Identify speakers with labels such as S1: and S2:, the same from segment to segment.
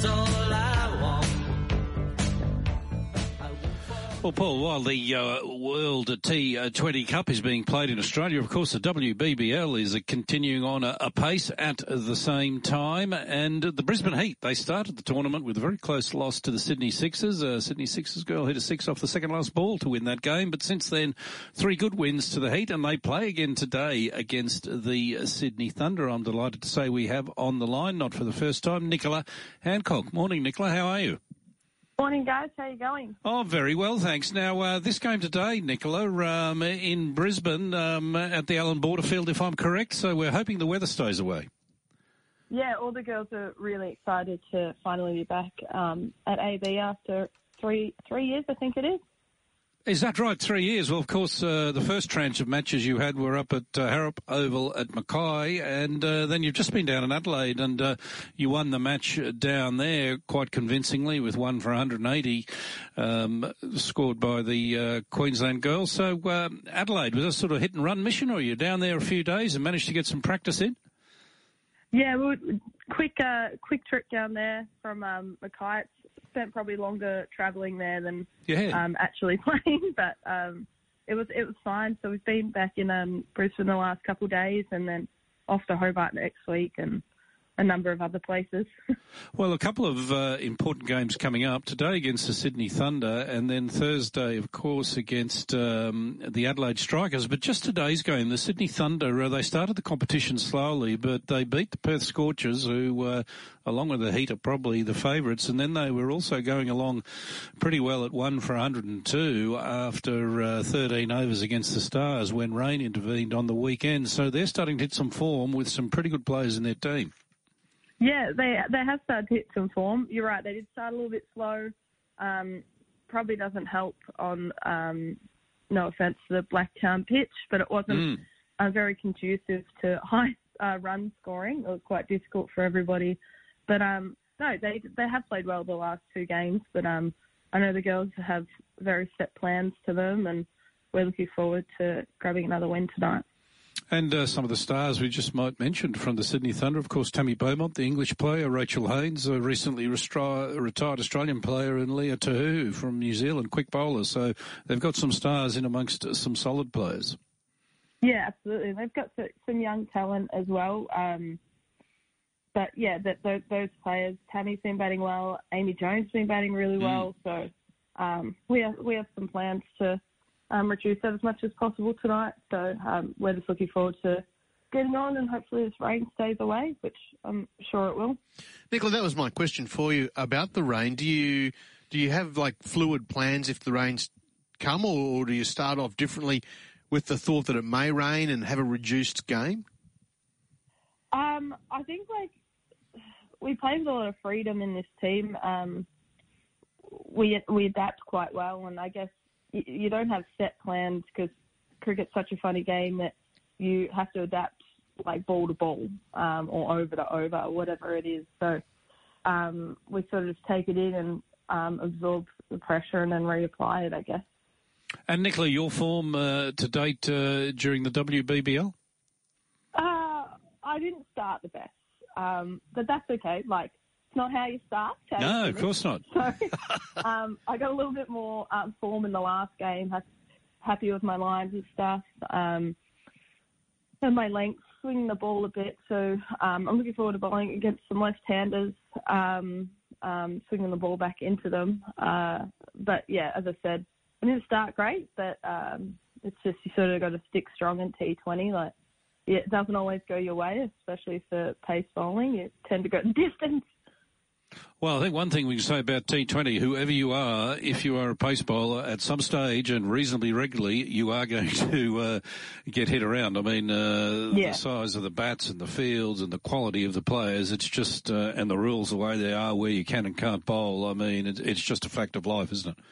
S1: That's all
S2: Well, Paul, while the uh, World T20 Cup is being played in Australia, of course, the WBBL is continuing on a, a, pace at the same time. And the Brisbane Heat, they started the tournament with a very close loss to the Sydney Sixers. Uh, Sydney Sixers girl hit a six off the second last ball to win that game. But since then, three good wins to the Heat, and they play again today against the Sydney Thunder. I'm delighted to say we have on the line, not for the first time, Nicola Hancock. Morning, Nicola. How are you?
S3: Morning, guys. How are you going?
S2: Oh, very well, thanks. Now, uh, this game today, Nicola, um, in Brisbane um, at the Allan Border Field, if I'm correct. So we're hoping the weather stays away.
S3: Yeah, all the girls are really excited to finally be back um, at AB after three three years, I think it is.
S2: Is that right? Three years. Well, of course, uh, the first tranche of matches you had were up at uh, Harrup Oval at Mackay, and uh, then you've just been down in Adelaide, and uh, you won the match down there quite convincingly with one for 180, um, scored by the uh, Queensland girls. So uh, Adelaide was a sort of hit and run mission, or you down there a few days and managed to get some practice in?
S3: Yeah, well, quick uh, quick trip down there from um, Mackay. It's spent probably longer travelling there than
S2: yeah.
S3: um, actually playing, but um, it was it was fine. So we've been back in um, Brisbane the last couple of days, and then off to Hobart next week, and a number of other places.
S2: well, a couple of uh, important games coming up today against the Sydney Thunder, and then Thursday, of course, against um, the Adelaide Strikers. But just today's game, the Sydney Thunder, uh, they started the competition slowly, but they beat the Perth Scorchers, who, uh, along with the Heat, are probably the favourites. And then they were also going along pretty well at one for 102 after uh, 13 overs against the Stars when rain intervened on the weekend. So they're starting to hit some form with some pretty good players in their team.
S3: Yeah, they they have started to hit some form. You're right. They did start a little bit slow. Um, probably doesn't help on um, no offense to the Blacktown pitch, but it wasn't mm. uh, very conducive to high uh, run scoring. It was quite difficult for everybody. But um, no, they they have played well the last two games. But um, I know the girls have very set plans to them, and we're looking forward to grabbing another win tonight.
S2: And uh, some of the stars we just might mention from the Sydney Thunder, of course, Tammy Beaumont, the English player, Rachel Haynes, a recently restri- retired Australian player, and Leah Tahu from New Zealand, quick bowler. So they've got some stars in amongst some solid players.
S3: Yeah, absolutely. They've got some young talent as well. Um, but yeah, that, those, those, players, Tammy's been batting well, Amy Jones has been batting really mm. well. So um, we have we have some plans to um, reduce that as much as possible tonight. So um, we're just looking forward to getting on and hopefully this rain stays away, which I'm sure it will.
S4: Nicola, that was my question for you about the rain. Do you do you have like fluid plans if the rains come, or, or do you start off differently with the thought that it may rain and have a reduced game?
S3: Um, I think like we play with a lot of freedom in this team. Um, we we adapt quite well, and I guess you don't have set plans because cricket's such a funny game that you have to adapt like ball to ball um, or over to over, or whatever it is. So um, we sort of just take it in and um, absorb the pressure and then reapply it, I guess.
S2: And Nicola, your form uh, to date uh, during the WBBL?
S3: Uh, I didn't start the best, um, but that's okay. Like not how you start.
S2: No, of course not.
S3: So um, I got a little bit more um, form in the last game. Happy with my lines and stuff. Um, and my length, swinging the ball a bit. So um, I'm looking forward to bowling against some left-handers, um, um, swinging the ball back into them. Uh, but yeah, as I said, I didn't start great, but um, it's just you sort of got to stick strong in T20. Like it doesn't always go your way, especially for pace bowling. You tend to go distance.
S2: Well, I think one thing we can say about T20, whoever you are, if you are a pace bowler at some stage and reasonably regularly, you are going to uh, get hit around. I mean, uh, yeah. the size of the bats and the fields and the quality of the players, it's just, uh, and the rules the way they are where you can and can't bowl, I mean, it's, it's just a fact of life, isn't it?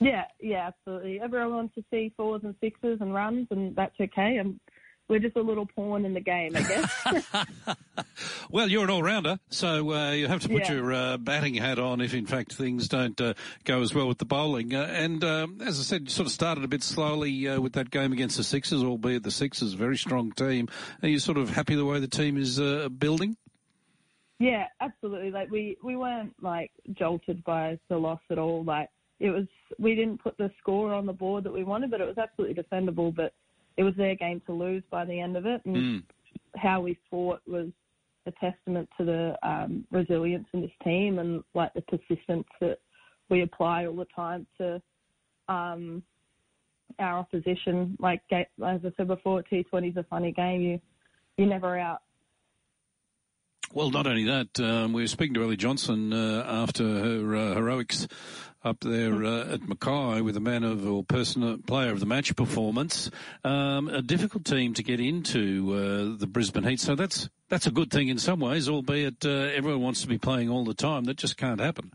S3: Yeah, yeah, absolutely. Everyone wants to see fours and sixes and runs, and that's okay. And we're just a little pawn in the game, I guess.
S2: well, you're an all-rounder, so uh, you have to put yeah. your uh, batting hat on if, in fact, things don't uh, go as well with the bowling. Uh, and um, as I said, you sort of started a bit slowly uh, with that game against the Sixers, albeit the Sixers, a very strong team. Are you sort of happy the way the team is uh, building?
S3: Yeah, absolutely. Like we we weren't like jolted by the loss at all. Like it was, we didn't put the score on the board that we wanted, but it was absolutely defendable. But it was their game to lose by the end of it, and
S2: Mm.
S3: how we fought was a testament to the um, resilience in this team and like the persistence that we apply all the time to um, our opposition. Like as I said before, T20 is a funny game. You you're never out.
S2: Well, not only that, um, we were speaking to Ellie Johnston uh, after her uh, heroics up there uh, at Mackay with a man of or person player of the match performance. Um, a difficult team to get into uh, the Brisbane Heat, so that's that's a good thing in some ways, albeit uh, everyone wants to be playing all the time. That just can't happen.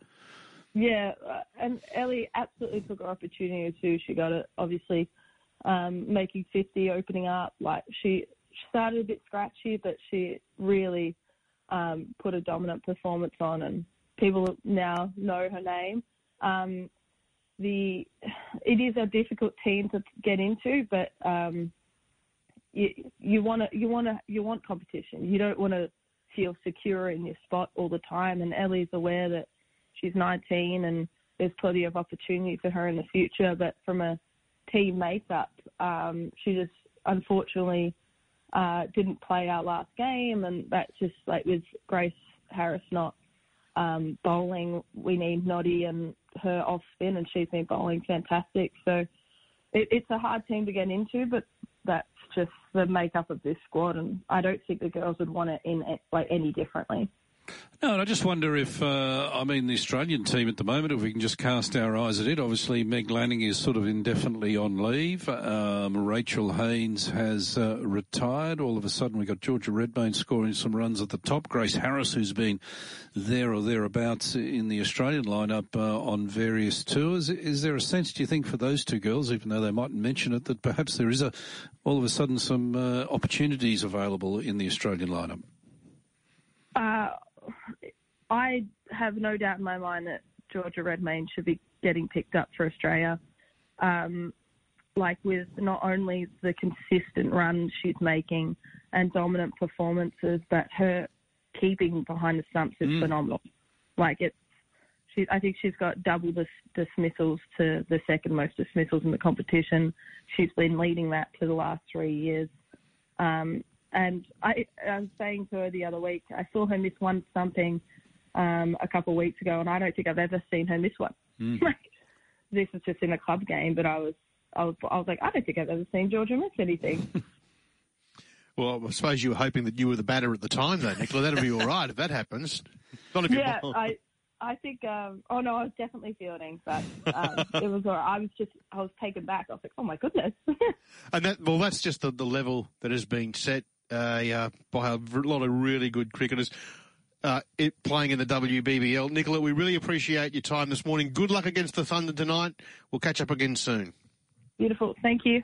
S3: Yeah, uh, and Ellie absolutely took her opportunity too. She got it, obviously, um, making 50, opening up. Like she started a bit scratchy, but she really um, put a dominant performance on, and people now know her name. Um, the it is a difficult team to get into, but um, you want to you want to you want competition. You don't want to feel secure in your spot all the time. And Ellie's aware that she's 19 and there's plenty of opportunity for her in the future. But from a team makeup, um, she just unfortunately uh, didn't play our last game, and that's just like with Grace Harris not um, bowling, we need Noddy and her off spin, and she's been bowling fantastic. So it, it's a hard team to get into, but that's just the makeup of this squad, and I don't think the girls would want it in like any differently.
S2: No, and I just wonder if, uh, I mean, the Australian team at the moment, if we can just cast our eyes at it. Obviously, Meg Lanning is sort of indefinitely on leave. Um, Rachel Haynes has uh, retired. All of a sudden, we've got Georgia Redmayne scoring some runs at the top. Grace Harris, who's been there or thereabouts in the Australian lineup uh, on various tours. Is there a sense, do you think, for those two girls, even though they mightn't mention it, that perhaps there is a all of a sudden some uh, opportunities available in the Australian lineup?
S3: I have no doubt in my mind that Georgia Redmayne should be getting picked up for Australia. Um, like with not only the consistent runs she's making and dominant performances, but her keeping behind the stumps is
S2: Mm.
S3: phenomenal. Like it's, she, I think she's got double the dismissals to the second most dismissals in the competition. She's been leading that for the last three years. Um, and I, I was saying to her the other week, I saw her miss one something um, a couple of weeks ago, and I don't think I've ever seen her miss one.
S2: Mm.
S3: Like this was just in a club game, but I was, I was, I was like, I don't think I've ever seen Georgia miss anything.
S4: Well, I suppose you were hoping that you were the batter at the time, though, Nicola. That'll be all right if that happens. Not if
S3: yeah,
S4: you're
S3: I, I think. Um, oh no, I was definitely fielding, but um, it was. all right. I was just, I was taken back. I was like, oh my goodness.
S4: And that, well, that's just the, the level that has been set uh, by a lot of really good cricketers uh, it, playing in the WBBL. Nicola, we really appreciate your time this morning. Good luck against the Thunder tonight. We'll catch up again soon.
S3: Beautiful. Thank you.